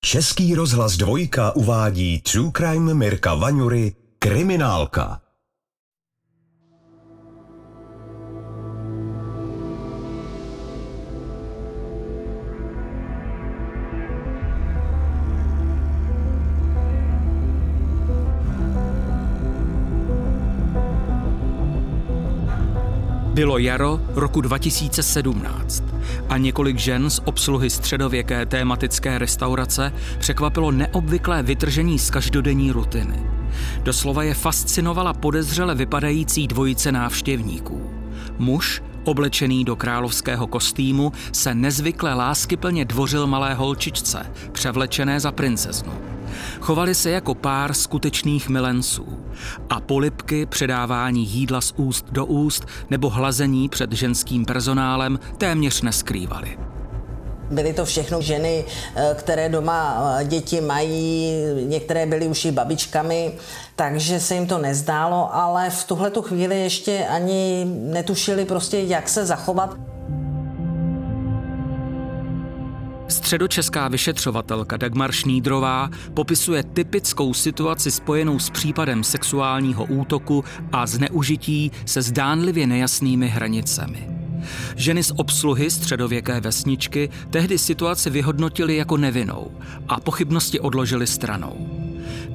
Český rozhlas dvojka uvádí True Crime Mirka Vaňury Kriminálka. Bylo jaro roku 2017 a několik žen z obsluhy středověké tématické restaurace překvapilo neobvyklé vytržení z každodenní rutiny. Doslova je fascinovala podezřele vypadající dvojice návštěvníků. Muž, oblečený do královského kostýmu, se nezvykle láskyplně dvořil malé holčičce, převlečené za princeznu. Chovali se jako pár skutečných milenců a polipky, předávání jídla z úst do úst nebo hlazení před ženským personálem téměř neskrývali. Byly to všechno ženy, eh, které doma eh, děti mají, některé byly už i babičkami, takže se jim to nezdálo, ale v tuhle chvíli ještě ani netušili prostě, jak se zachovat. Středočeská vyšetřovatelka Dagmar Šnídrová popisuje typickou situaci spojenou s případem sexuálního útoku a zneužití se zdánlivě nejasnými hranicemi. Ženy z obsluhy středověké vesničky tehdy situaci vyhodnotili jako nevinou a pochybnosti odložili stranou.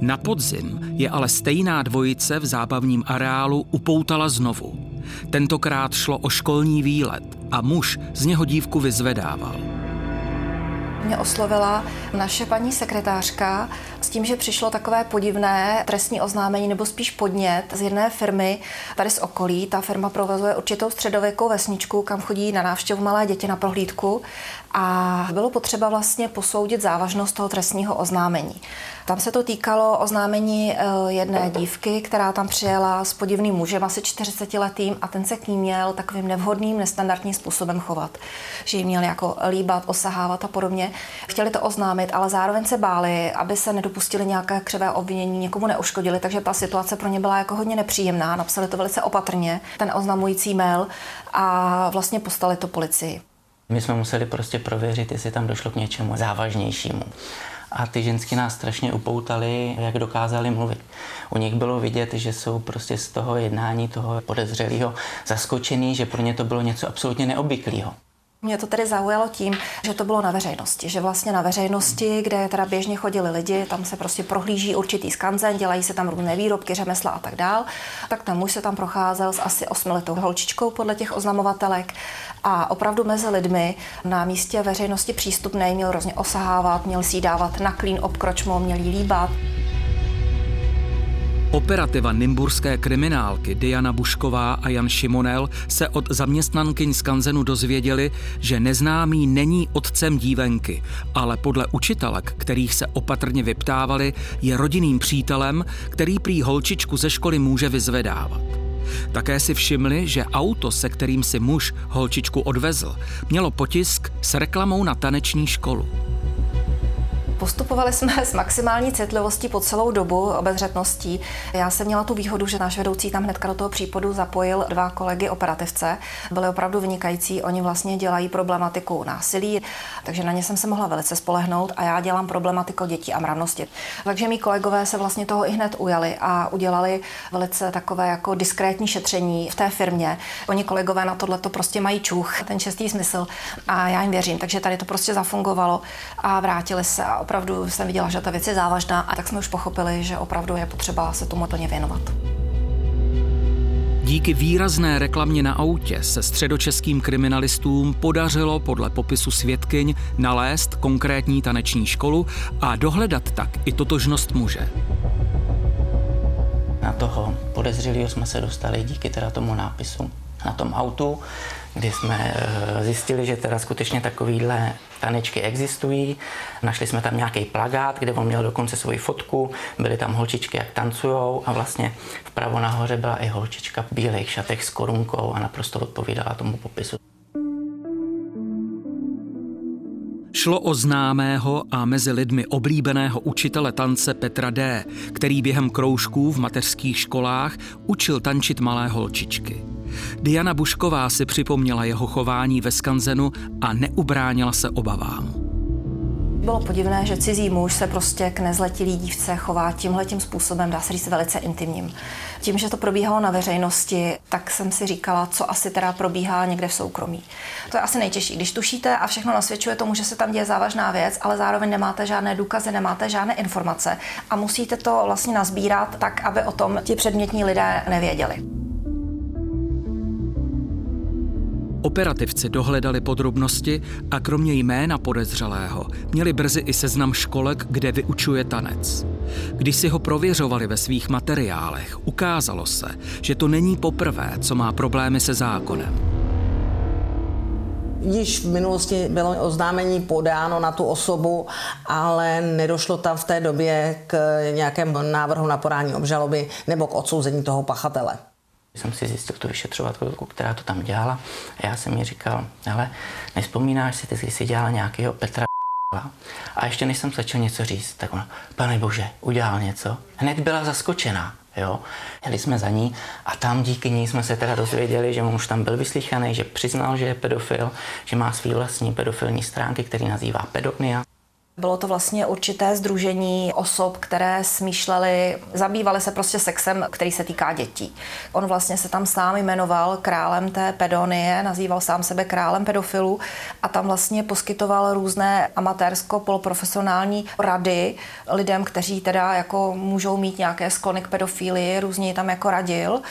Na podzim je ale stejná dvojice v zábavním areálu upoutala znovu. Tentokrát šlo o školní výlet a muž z něho dívku vyzvedával mě oslovila naše paní sekretářka s tím, že přišlo takové podivné trestní oznámení nebo spíš podnět z jedné firmy tady z okolí. Ta firma provozuje určitou středověkou vesničku, kam chodí na návštěvu malé děti na prohlídku a bylo potřeba vlastně posoudit závažnost toho trestního oznámení. Tam se to týkalo oznámení eh, jedné dívky, která tam přijela s podivným mužem, asi 40 letým, a ten se k ní měl takovým nevhodným, nestandardním způsobem chovat. Že ji měl jako líbat, osahávat a podobně. Chtěli to oznámit, ale zároveň se báli, aby se nedopustili nějaké křivé obvinění, někomu neuškodili, takže ta situace pro ně byla jako hodně nepříjemná. Napsali to velice opatrně, ten oznamující mail, a vlastně postali to policii. My jsme museli prostě prověřit, jestli tam došlo k něčemu závažnějšímu. A ty žensky nás strašně upoutali, jak dokázali mluvit. U nich bylo vidět, že jsou prostě z toho jednání toho podezřelého zaskočený, že pro ně to bylo něco absolutně neobvyklého. Mě to tedy zaujalo tím, že to bylo na veřejnosti, že vlastně na veřejnosti, kde teda běžně chodili lidi, tam se prostě prohlíží určitý skanzen, dělají se tam různé výrobky, řemesla a tak dál, tak ten muž se tam procházel s asi osmiletou holčičkou podle těch oznamovatelek a opravdu mezi lidmi na místě veřejnosti přístupný měl různě osahávat, měl si dávat na klín obkročmo, měl jí líbat. Operativa nimburské kriminálky Diana Bušková a Jan Šimonel se od zaměstnankyň z Kanzenu dozvěděli, že neznámý není otcem dívenky, ale podle učitelek, kterých se opatrně vyptávali, je rodinným přítelem, který prý holčičku ze školy může vyzvedávat. Také si všimli, že auto, se kterým si muž holčičku odvezl, mělo potisk s reklamou na taneční školu. Postupovali jsme s maximální citlivostí po celou dobu obezřetností. Já jsem měla tu výhodu, že náš vedoucí tam hnedka do toho případu zapojil dva kolegy operativce. Byli opravdu vynikající, oni vlastně dělají problematiku násilí, takže na ně jsem se mohla velice spolehnout a já dělám problematiku dětí a mravnosti. Takže mý kolegové se vlastně toho i hned ujali a udělali velice takové jako diskrétní šetření v té firmě. Oni kolegové na tohle to prostě mají čuch, ten čestý smysl a já jim věřím, takže tady to prostě zafungovalo a vrátili se a opravdu jsem viděla, že ta věc je závažná a tak jsme už pochopili, že opravdu je potřeba se tomu plně věnovat. Díky výrazné reklamě na autě se středočeským kriminalistům podařilo podle popisu svědkyň nalézt konkrétní taneční školu a dohledat tak i totožnost muže. Na toho podezřelého jsme se dostali díky teda tomu nápisu na tom autu, kdy jsme eh, zjistili, že teda skutečně takovýhle tanečky existují. Našli jsme tam nějaký plagát, kde on měl dokonce svoji fotku, byly tam holčičky, jak tancujou a vlastně vpravo nahoře byla i holčička v bílých šatech s korunkou a naprosto odpovídala tomu popisu. Šlo o známého a mezi lidmi oblíbeného učitele tance Petra D., který během kroužků v mateřských školách učil tančit malé holčičky. Diana Bušková si připomněla jeho chování ve skanzenu a neubránila se obavám. Bylo podivné, že cizí muž se prostě k nezletilý dívce chová tímhle tím způsobem, dá se říct velice intimním. Tím, že to probíhalo na veřejnosti, tak jsem si říkala, co asi teda probíhá někde v soukromí. To je asi nejtěžší. Když tušíte a všechno nasvědčuje tomu, že se tam děje závažná věc, ale zároveň nemáte žádné důkazy, nemáte žádné informace a musíte to vlastně nazbírat tak, aby o tom ti předmětní lidé nevěděli. Operativci dohledali podrobnosti a kromě jména podezřelého měli brzy i seznam školek, kde vyučuje tanec. Když si ho prověřovali ve svých materiálech, ukázalo se, že to není poprvé, co má problémy se zákonem. Již v minulosti bylo oznámení podáno na tu osobu, ale nedošlo tam v té době k nějakému návrhu na podání obžaloby nebo k odsouzení toho pachatele jsem si zjistil tu vyšetřovatelku, která to tam dělala a já jsem mi říkal, ale nespomínáš si, ty jsi dělala nějakého Petra a ještě než jsem začal něco říct, tak ona, pane bože, udělal něco. Hned byla zaskočená, jo. Jeli jsme za ní a tam díky ní jsme se teda dozvěděli, že on už tam byl vyslýchaný, že přiznal, že je pedofil, že má svý vlastní pedofilní stránky, který nazývá Pedopnia. Bylo to vlastně určité združení osob, které smýšleli, zabývaly se prostě sexem, který se týká dětí. On vlastně se tam sám jmenoval králem té pedonie, nazýval sám sebe králem pedofilů a tam vlastně poskytoval různé amatérsko-poloprofesionální rady lidem, kteří teda jako můžou mít nějaké sklony k pedofílii, různě tam jako radil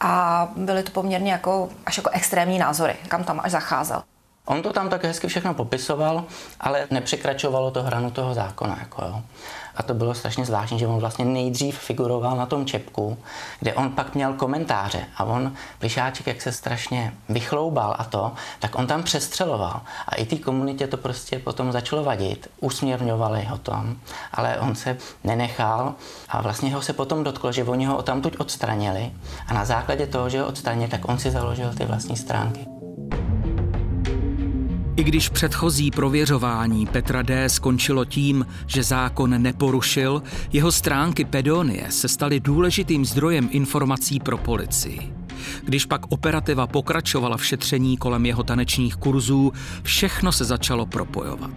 a byly to poměrně jako až jako extrémní názory, kam tam až zacházel. On to tam tak hezky všechno popisoval, ale nepřekračovalo to hranu toho zákona. Jako jo. A to bylo strašně zvláštní, že on vlastně nejdřív figuroval na tom čepku, kde on pak měl komentáře a on, Plišáček, jak se strašně vychloubal a to, tak on tam přestřeloval. A i té komunitě to prostě potom začalo vadit, usměrňovali ho tam, ale on se nenechal a vlastně ho se potom dotklo, že oni ho tam tuď odstranili a na základě toho, že ho odstranili, tak on si založil ty vlastní stránky. I když předchozí prověřování Petra D. skončilo tím, že zákon neporušil, jeho stránky Pedonie se staly důležitým zdrojem informací pro policii. Když pak operativa pokračovala v šetření kolem jeho tanečních kurzů, všechno se začalo propojovat.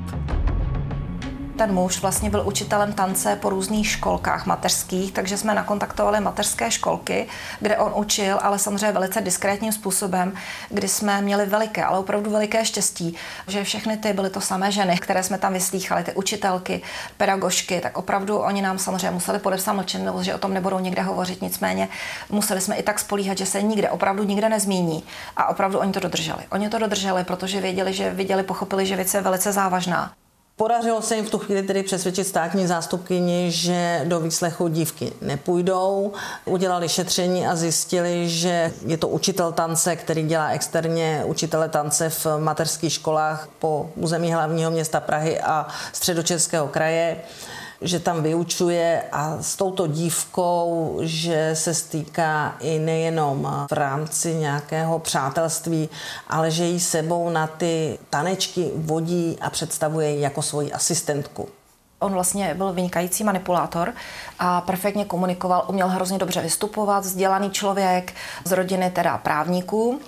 Ten muž vlastně byl učitelem tance po různých školkách mateřských, takže jsme nakontaktovali mateřské školky, kde on učil, ale samozřejmě velice diskrétním způsobem, kdy jsme měli veliké, ale opravdu veliké štěstí, že všechny ty byly to samé ženy, které jsme tam vyslýchali, ty učitelky, pedagožky, tak opravdu oni nám samozřejmě museli podepsat mlčenlivost, že o tom nebudou někde hovořit, nicméně museli jsme i tak spolíhat, že se nikde, opravdu nikde nezmíní a opravdu oni to dodrželi. Oni to dodrželi, protože věděli, že viděli, pochopili, že věc je velice závažná. Podařilo se jim v tu chvíli tedy přesvědčit státní zástupkyni, že do výslechu dívky nepůjdou. Udělali šetření a zjistili, že je to učitel tance, který dělá externě učitele tance v mateřských školách po území hlavního města Prahy a středočeského kraje že tam vyučuje a s touto dívkou, že se stýká i nejenom v rámci nějakého přátelství, ale že ji sebou na ty tanečky vodí a představuje ji jako svoji asistentku. On vlastně byl vynikající manipulátor a perfektně komunikoval, uměl hrozně dobře vystupovat, vzdělaný člověk z rodiny teda právníků,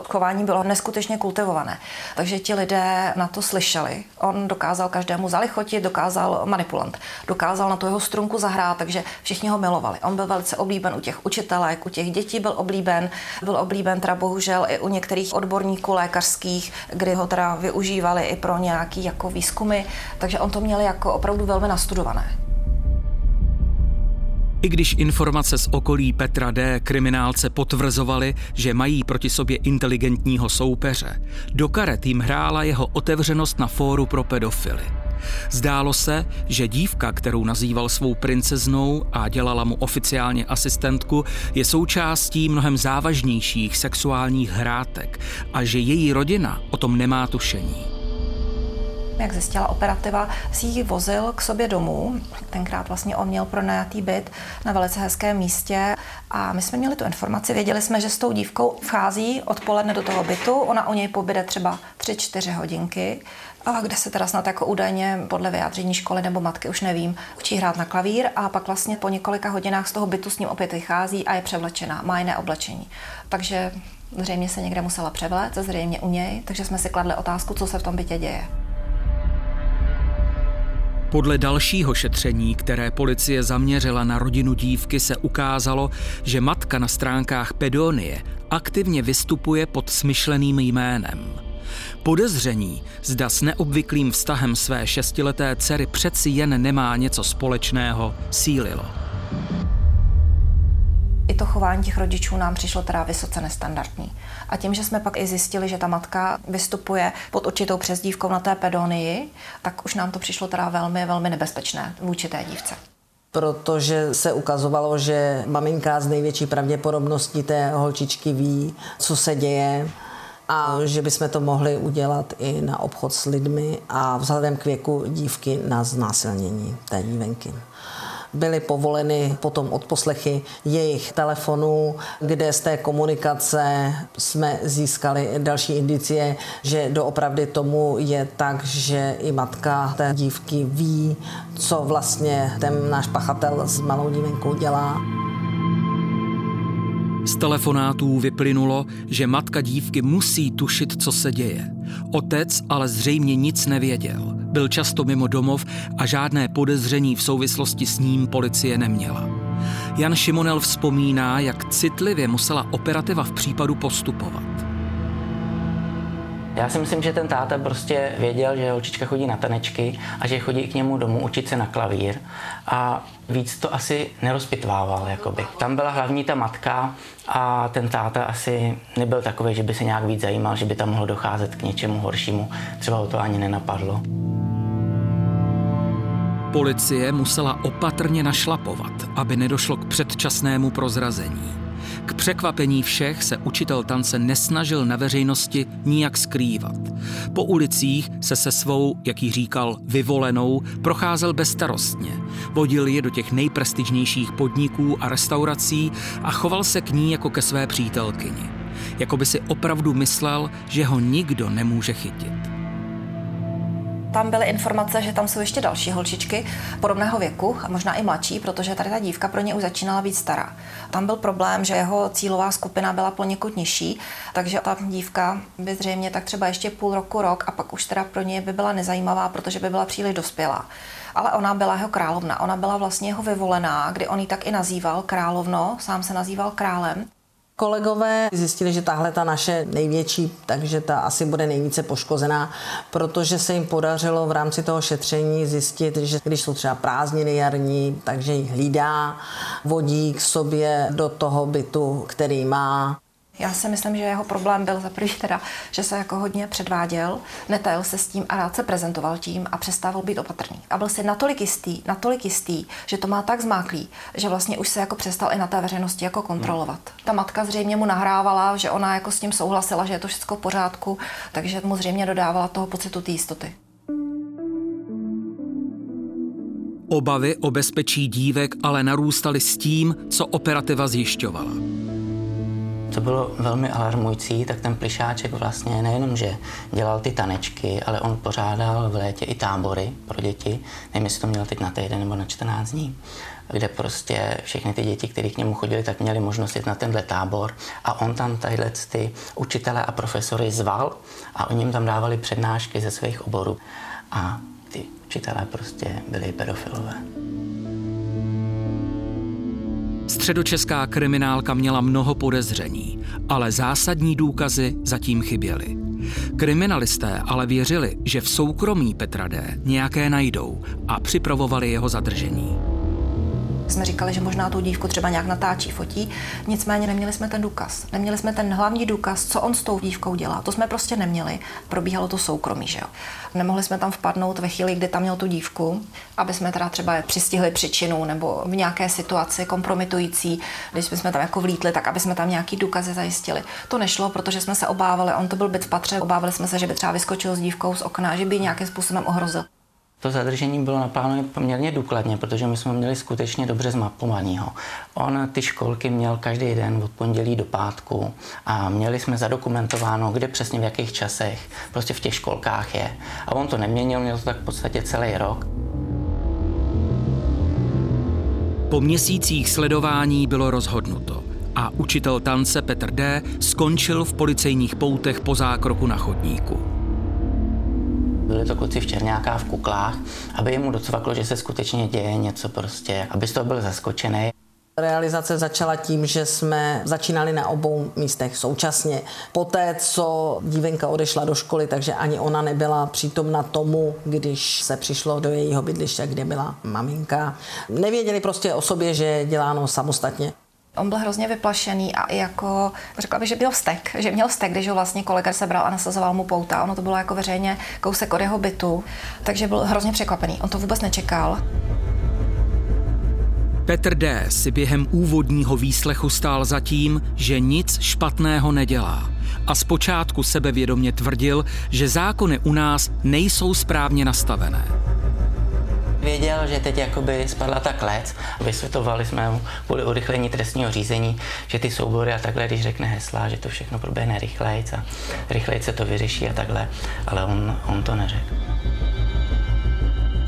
to chování bylo neskutečně kultivované. Takže ti lidé na to slyšeli. On dokázal každému zalichotit, dokázal manipulant. Dokázal na tu jeho strunku zahrát, takže všichni ho milovali. On byl velice oblíben u těch učitelek, u těch dětí byl oblíben. Byl oblíben teda bohužel i u některých odborníků lékařských, kdy ho teda využívali i pro nějaký jako výzkumy. Takže on to měl jako opravdu velmi nastudované. I když informace z okolí Petra D. kriminálce potvrzovaly, že mají proti sobě inteligentního soupeře, do karet jim hrála jeho otevřenost na fóru pro pedofily. Zdálo se, že dívka, kterou nazýval svou princeznou a dělala mu oficiálně asistentku, je součástí mnohem závažnějších sexuálních hrátek a že její rodina o tom nemá tušení jak zjistila operativa, si ji vozil k sobě domů. Tenkrát vlastně on měl pronajatý byt na velice hezkém místě a my jsme měli tu informaci, věděli jsme, že s tou dívkou vchází odpoledne do toho bytu, ona u něj pobyde třeba 3-4 hodinky, a kde se teda snad jako údajně podle vyjádření školy nebo matky, už nevím, učí hrát na klavír a pak vlastně po několika hodinách z toho bytu s ním opět vychází a je převlečená, má jiné oblečení. Takže zřejmě se někde musela převléct, zřejmě u něj, takže jsme si kladli otázku, co se v tom bytě děje. Podle dalšího šetření, které policie zaměřila na rodinu dívky, se ukázalo, že matka na stránkách Pedonie aktivně vystupuje pod smyšleným jménem. Podezření, zda s neobvyklým vztahem své šestileté dcery přeci jen nemá něco společného, sílilo. To chování těch rodičů nám přišlo teda vysoce nestandardní. A tím, že jsme pak i zjistili, že ta matka vystupuje pod určitou přezdívkou na té pedonii, tak už nám to přišlo teda velmi, velmi nebezpečné vůči té dívce protože se ukazovalo, že maminka z největší pravděpodobností té holčičky ví, co se děje a že bychom to mohli udělat i na obchod s lidmi a vzhledem k věku dívky na znásilnění té dívenky byly povoleny potom odposlechy jejich telefonů, kde z té komunikace jsme získali další indicie, že doopravdy tomu je tak, že i matka té dívky ví, co vlastně ten náš pachatel s malou dívenkou dělá. Z telefonátů vyplynulo, že matka dívky musí tušit, co se děje. Otec ale zřejmě nic nevěděl. Byl často mimo domov a žádné podezření v souvislosti s ním policie neměla. Jan Šimonel vzpomíná, jak citlivě musela operativa v případu postupovat. Já si myslím, že ten táta prostě věděl, že holčička chodí na tanečky a že chodí k němu domů učit se na klavír a víc to asi nerozpitvával, jakoby. Tam byla hlavní ta matka a ten táta asi nebyl takový, že by se nějak víc zajímal, že by tam mohlo docházet k něčemu horšímu. Třeba ho to ani nenapadlo. Policie musela opatrně našlapovat, aby nedošlo k předčasnému prozrazení. K překvapení všech se učitel tance nesnažil na veřejnosti nijak skrývat. Po ulicích se se svou, jak jí říkal, vyvolenou procházel bezstarostně. Vodil je do těch nejprestižnějších podniků a restaurací a choval se k ní jako ke své přítelkyni. Jako by si opravdu myslel, že ho nikdo nemůže chytit tam byly informace, že tam jsou ještě další holčičky podobného věku, možná i mladší, protože tady ta dívka pro ně už začínala být stará. Tam byl problém, že jeho cílová skupina byla poněkud nižší, takže ta dívka by zřejmě tak třeba ještě půl roku, rok a pak už teda pro ně by byla nezajímavá, protože by byla příliš dospělá ale ona byla jeho královna. Ona byla vlastně jeho vyvolená, kdy on ji tak i nazýval královno, sám se nazýval králem. Kolegové zjistili, že tahle ta naše největší, takže ta asi bude nejvíce poškozená, protože se jim podařilo v rámci toho šetření zjistit, že když jsou třeba prázdniny jarní, takže ji hlídá, vodí k sobě do toho bytu, který má. Já si myslím, že jeho problém byl za prvý teda, že se jako hodně předváděl, netajil se s tím a rád se prezentoval tím a přestával být opatrný. A byl si natolik jistý, natolik jistý, že to má tak zmáklý, že vlastně už se jako přestal i na té veřejnosti jako kontrolovat. Ta matka zřejmě mu nahrávala, že ona jako s tím souhlasila, že je to všechno v pořádku, takže mu zřejmě dodávala toho pocitu té jistoty. Obavy o bezpečí dívek ale narůstaly s tím, co operativa zjišťovala. Co bylo velmi alarmující, tak ten plišáček vlastně nejenom, že dělal ty tanečky, ale on pořádal v létě i tábory pro děti. Nevím, jestli to měl teď na týden nebo na 14 dní kde prostě všechny ty děti, které k němu chodili, tak měli možnost jít na tenhle tábor a on tam tadyhle ty učitele a profesory zval a oni jim tam dávali přednášky ze svých oborů a ty učitelé prostě byli pedofilové. Středočeská kriminálka měla mnoho podezření, ale zásadní důkazy zatím chyběly. Kriminalisté ale věřili, že v soukromí Petra D. nějaké najdou a připravovali jeho zadržení jsme říkali, že možná tu dívku třeba nějak natáčí, fotí, nicméně neměli jsme ten důkaz. Neměli jsme ten hlavní důkaz, co on s tou dívkou dělá. To jsme prostě neměli. Probíhalo to soukromí, že jo. Nemohli jsme tam vpadnout ve chvíli, kdy tam měl tu dívku, aby jsme teda třeba přistihli příčinu nebo v nějaké situaci kompromitující, když jsme tam jako vlítli, tak aby jsme tam nějaký důkazy zajistili. To nešlo, protože jsme se obávali, on to byl byt v patře, obávali jsme se, že by třeba vyskočil s dívkou z okna, že by nějakým způsobem ohrozil. To zadržení bylo naplánováno poměrně důkladně, protože my jsme měli skutečně dobře zmapovanýho. On ty školky měl každý den od pondělí do pátku a měli jsme zadokumentováno, kde přesně v jakých časech prostě v těch školkách je. A on to neměnil, měl to tak v podstatě celý rok. Po měsících sledování bylo rozhodnuto a učitel tance Petr D. skončil v policejních poutech po zákroku na chodníku. Byli to kluci v černákách, v kuklách, aby jemu docvaklo, že se skutečně děje něco prostě, aby z toho byl zaskočený. Realizace začala tím, že jsme začínali na obou místech současně. Poté, co dívenka odešla do školy, takže ani ona nebyla přítomna tomu, když se přišlo do jejího bydliště, kde byla maminka. Nevěděli prostě o sobě, že je děláno samostatně. On byl hrozně vyplašený a i jako, řekla bych, že byl vztek, že měl vztek, když ho vlastně kolega sebral a nasazoval mu pouta. Ono to bylo jako veřejně kousek od jeho bytu, takže byl hrozně překvapený. On to vůbec nečekal. Petr D. si během úvodního výslechu stál za tím, že nic špatného nedělá a zpočátku sebevědomě tvrdil, že zákony u nás nejsou správně nastavené. Věděl, že teď jakoby spadla ta klec. Vysvětovali jsme mu kvůli urychlení trestního řízení, že ty soubory a takhle, když řekne hesla, že to všechno proběhne rychlejc a rychlejc se to vyřeší a takhle, ale on, on to neřekl.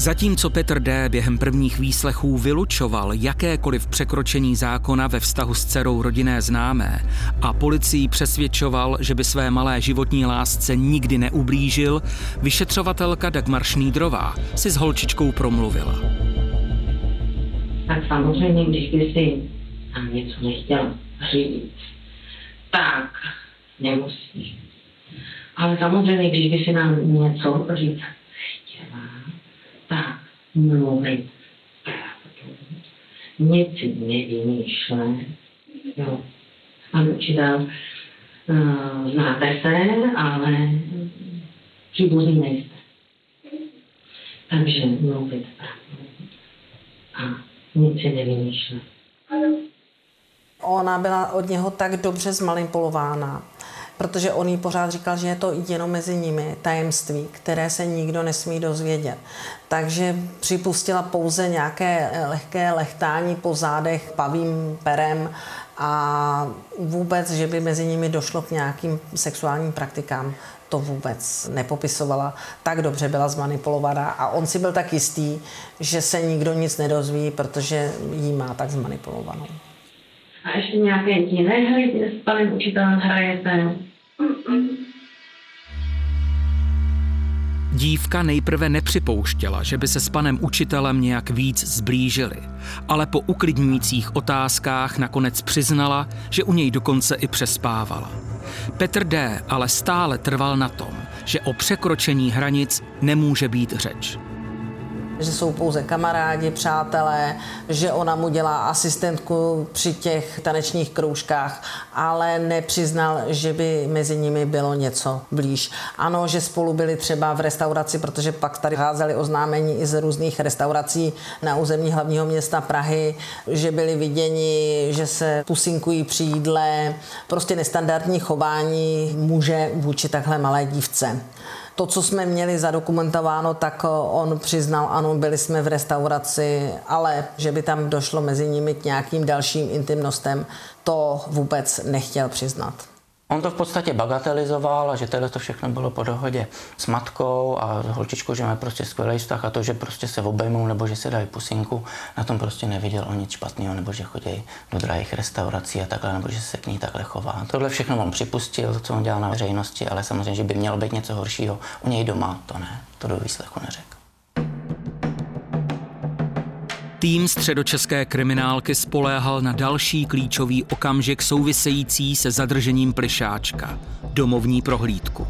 Zatímco Petr D. během prvních výslechů vylučoval jakékoliv překročení zákona ve vztahu s dcerou rodinné známé a policii přesvědčoval, že by své malé životní lásce nikdy neublížil, vyšetřovatelka Dagmar Šnídrová si s holčičkou promluvila. Tak samozřejmě, když by si nám něco nechtěl říct, tak nemusí. Ale samozřejmě, když by si nám něco říct mluvit. Nic si nevymýšlet. Jo. Pan učitel, znáte se, ale příbuzný nejste. Takže mluvit. A nic si nevymýšlet. Ona byla od něho tak dobře zmanipulována, protože on jí pořád říkal, že je to jenom mezi nimi tajemství, které se nikdo nesmí dozvědět. Takže připustila pouze nějaké lehké lechtání po zádech pavým perem a vůbec, že by mezi nimi došlo k nějakým sexuálním praktikám, to vůbec nepopisovala. Tak dobře byla zmanipulovaná a on si byl tak jistý, že se nikdo nic nedozví, protože jí má tak zmanipulovanou. A ještě nějaké jiné hry s panem učitelem hrajete? Dívka nejprve nepřipouštěla, že by se s panem učitelem nějak víc zblížili, ale po uklidňujících otázkách nakonec přiznala, že u něj dokonce i přespávala. Petr D. ale stále trval na tom, že o překročení hranic nemůže být řeč že jsou pouze kamarádi, přátelé, že ona mu dělá asistentku při těch tanečních kroužkách, ale nepřiznal, že by mezi nimi bylo něco blíž. Ano, že spolu byli třeba v restauraci, protože pak tady házeli oznámení i z různých restaurací na území hlavního města Prahy, že byli viděni, že se pusinkují při jídle, prostě nestandardní chování muže vůči takhle malé dívce to, co jsme měli zadokumentováno, tak eh, on přiznal, ano, byli jsme v restauraci, ale že by tam došlo mezi nimi k nějakým dalším intimnostem, to vůbec nechtěl přiznat. On to v podstatě bagatelizoval a že tohle to všechno bylo po dohodě s matkou a holčičkou, že má prostě skvělý vztah a to, že prostě se obejmou nebo že se dají pusinku, na tom prostě neviděl o nic špatného, nebo že chodí do drahých restaurací a takhle, nebo že se k ní takhle chová. Tohle všechno on připustil, to, co on dělal na veřejnosti, ale samozřejmě, že by mělo být něco horšího u něj doma, to ne, to do výslechu neřekl. Tým středočeské kriminálky spoléhal na další klíčový okamžik související se zadržením plišáčka, domovní prohlídku.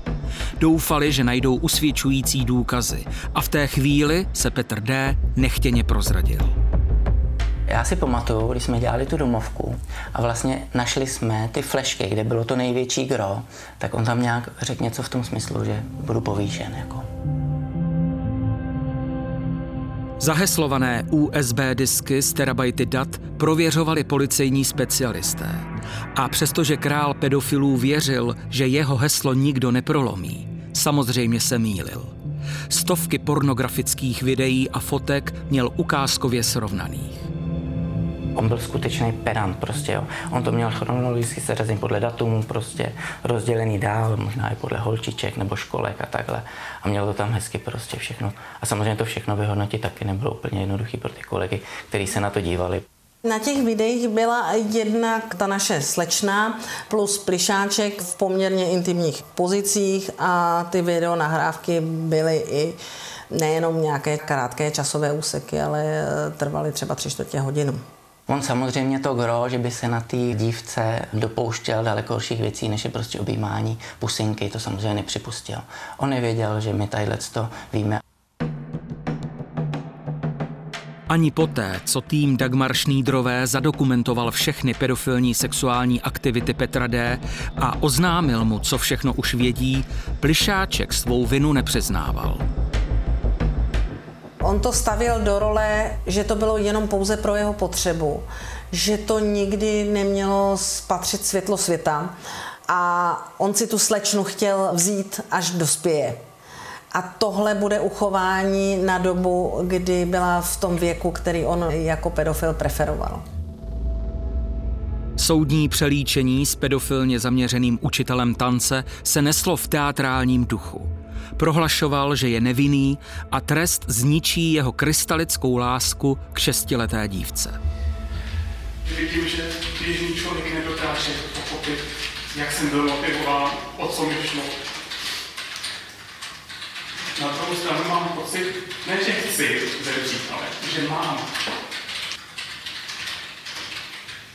Doufali, že najdou usvědčující důkazy a v té chvíli se Petr D. nechtěně prozradil. Já si pamatuju, když jsme dělali tu domovku a vlastně našli jsme ty flešky, kde bylo to největší gro, tak on tam nějak řekl něco v tom smyslu, že budu povýšen. Jako. Zaheslované USB disky s terabajty dat prověřovali policejní specialisté. A přestože král pedofilů věřil, že jeho heslo nikdo neprolomí, samozřejmě se mýlil. Stovky pornografických videí a fotek měl ukázkově srovnaných. On byl skutečný pedant prostě, jo. On to měl chronologicky seřazen podle datumů, prostě rozdělený dál, možná i podle holčiček nebo školek a takhle. A měl to tam hezky prostě všechno. A samozřejmě to všechno vyhodnotit taky nebylo úplně jednoduché pro ty kolegy, kteří se na to dívali. Na těch videích byla jednak ta naše slečna plus plišáček v poměrně intimních pozicích a ty videonahrávky byly i nejenom nějaké krátké časové úseky, ale trvaly třeba tři čtvrtě hodinu. On samozřejmě to gro, že by se na té dívce dopouštěl daleko horších věcí, než je prostě objímání pusinky, to samozřejmě nepřipustil. On nevěděl, že my tady to víme. Ani poté, co tým Dagmar Šnídrové zadokumentoval všechny pedofilní sexuální aktivity Petra D. a oznámil mu, co všechno už vědí, Plišáček svou vinu nepřiznával. On to stavil do role, že to bylo jenom pouze pro jeho potřebu, že to nikdy nemělo spatřit světlo světa a on si tu slečnu chtěl vzít, až dospěje. A tohle bude uchování na dobu, kdy byla v tom věku, který on jako pedofil preferoval. Soudní přelíčení s pedofilně zaměřeným učitelem tance se neslo v teatrálním duchu. Prohlašoval, že je nevinný a trest zničí jeho krystalickou lásku k šestileté dívce. Vidím, že běžný člověk nedokáže pochopit, jak jsem byl motivován, o co mi šlo. Na druhou stranu mám pocit, ne že chci zemřít, ale že mám.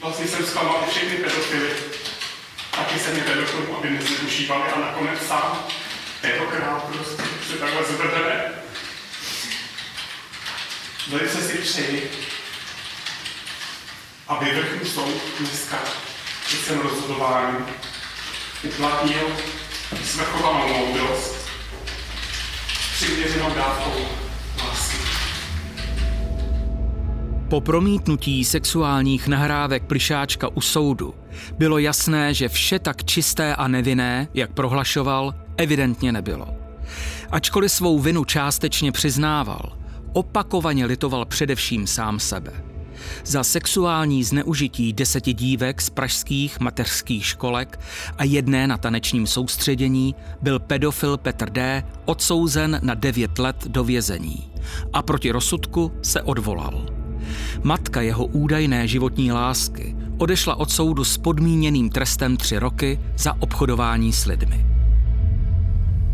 Vlastně jsem zklamal všechny pedofily. Taky jsem je vedl k tomu, aby nezneužívali a nakonec sám tentokrát prostě se takhle zvrhne. Velice si přeji, aby vrchní soud dneska při svém rozhodování uplatnil svrchovanou moudrost přiměřenou dávkou lásky. Po promítnutí sexuálních nahrávek plišáčka u soudu bylo jasné, že vše tak čisté a nevinné, jak prohlašoval, evidentně nebylo. Ačkoliv svou vinu částečně přiznával, opakovaně litoval především sám sebe. Za sexuální zneužití deseti dívek z pražských mateřských školek a jedné na tanečním soustředění byl pedofil Petr D. odsouzen na devět let do vězení a proti rozsudku se odvolal. Matka jeho údajné životní lásky odešla od soudu s podmíněným trestem tři roky za obchodování s lidmi.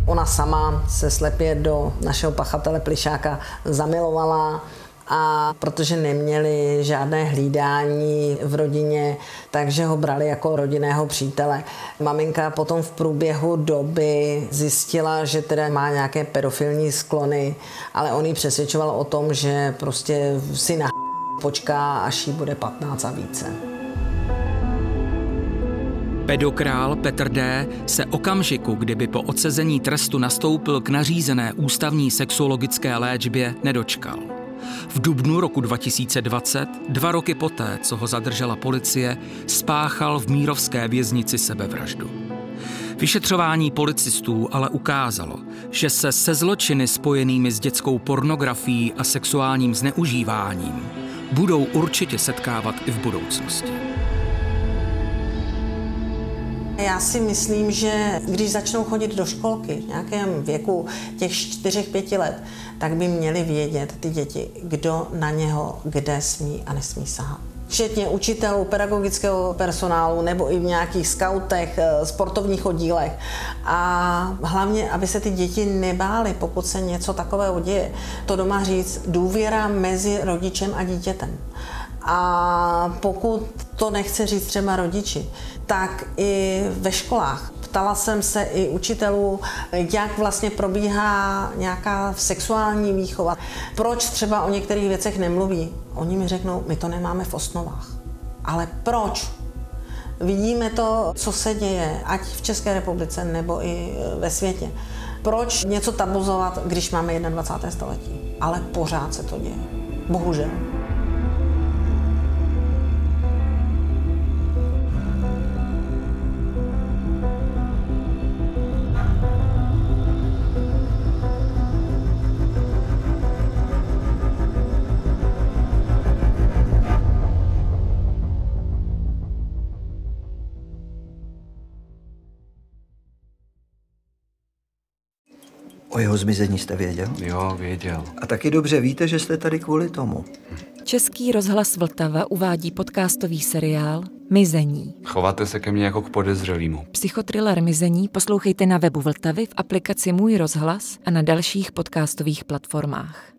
Ona sama se slepě do našeho pachatele Plišáka zamilovala a protože neměli žádné hlídání v rodině, takže ho brali jako rodinného přítele. Maminka potom v průběhu doby zjistila, že teda má nějaké pedofilní sklony, ale on ji přesvědčoval o tom, že prostě si na počká, až jí bude 15 a více. Pedokrál Petr D. se okamžiku, kdyby po odsezení trestu nastoupil k nařízené ústavní sexuologické léčbě, nedočkal. V dubnu roku 2020, dva roky poté, co ho zadržela policie, spáchal v Mírovské věznici sebevraždu. Vyšetřování policistů ale ukázalo, že se se zločiny spojenými s dětskou pornografií a sexuálním zneužíváním budou určitě setkávat i v budoucnosti. Já si myslím, že když začnou chodit do školky v nějakém věku těch 4-5 let, tak by měli vědět ty děti, kdo na něho kde smí a nesmí sahat včetně učitelů, pedagogického personálu nebo i v nějakých skautech, eh, sportovních oddílech. A hlavně, aby se ty děti nebály, pokud se něco takového děje. To doma říct, důvěra mezi rodičem a dítětem. A pokud to nechce říct třeba rodiči, tak i ve školách. Ptala jsem se i učitelů, jak vlastně probíhá nějaká sexuální výchova. Proč třeba o některých věcech nemluví? Oni mi řeknou, my to nemáme v osnovách. Ale proč? Vidíme to, co se děje, ať v České republice nebo i ve světě. Proč něco tabuzovat, když máme 21. století? Ale pořád se to děje. Bohužel. Zmizení jste věděl? Jo, věděl. A taky dobře víte, že jste tady kvůli tomu. Český rozhlas Vltava uvádí podcastový seriál Mizení. Chováte se ke mně jako k podezřelýmu. Psychotriller Mizení poslouchejte na webu Vltavy v aplikaci Můj rozhlas a na dalších podcastových platformách.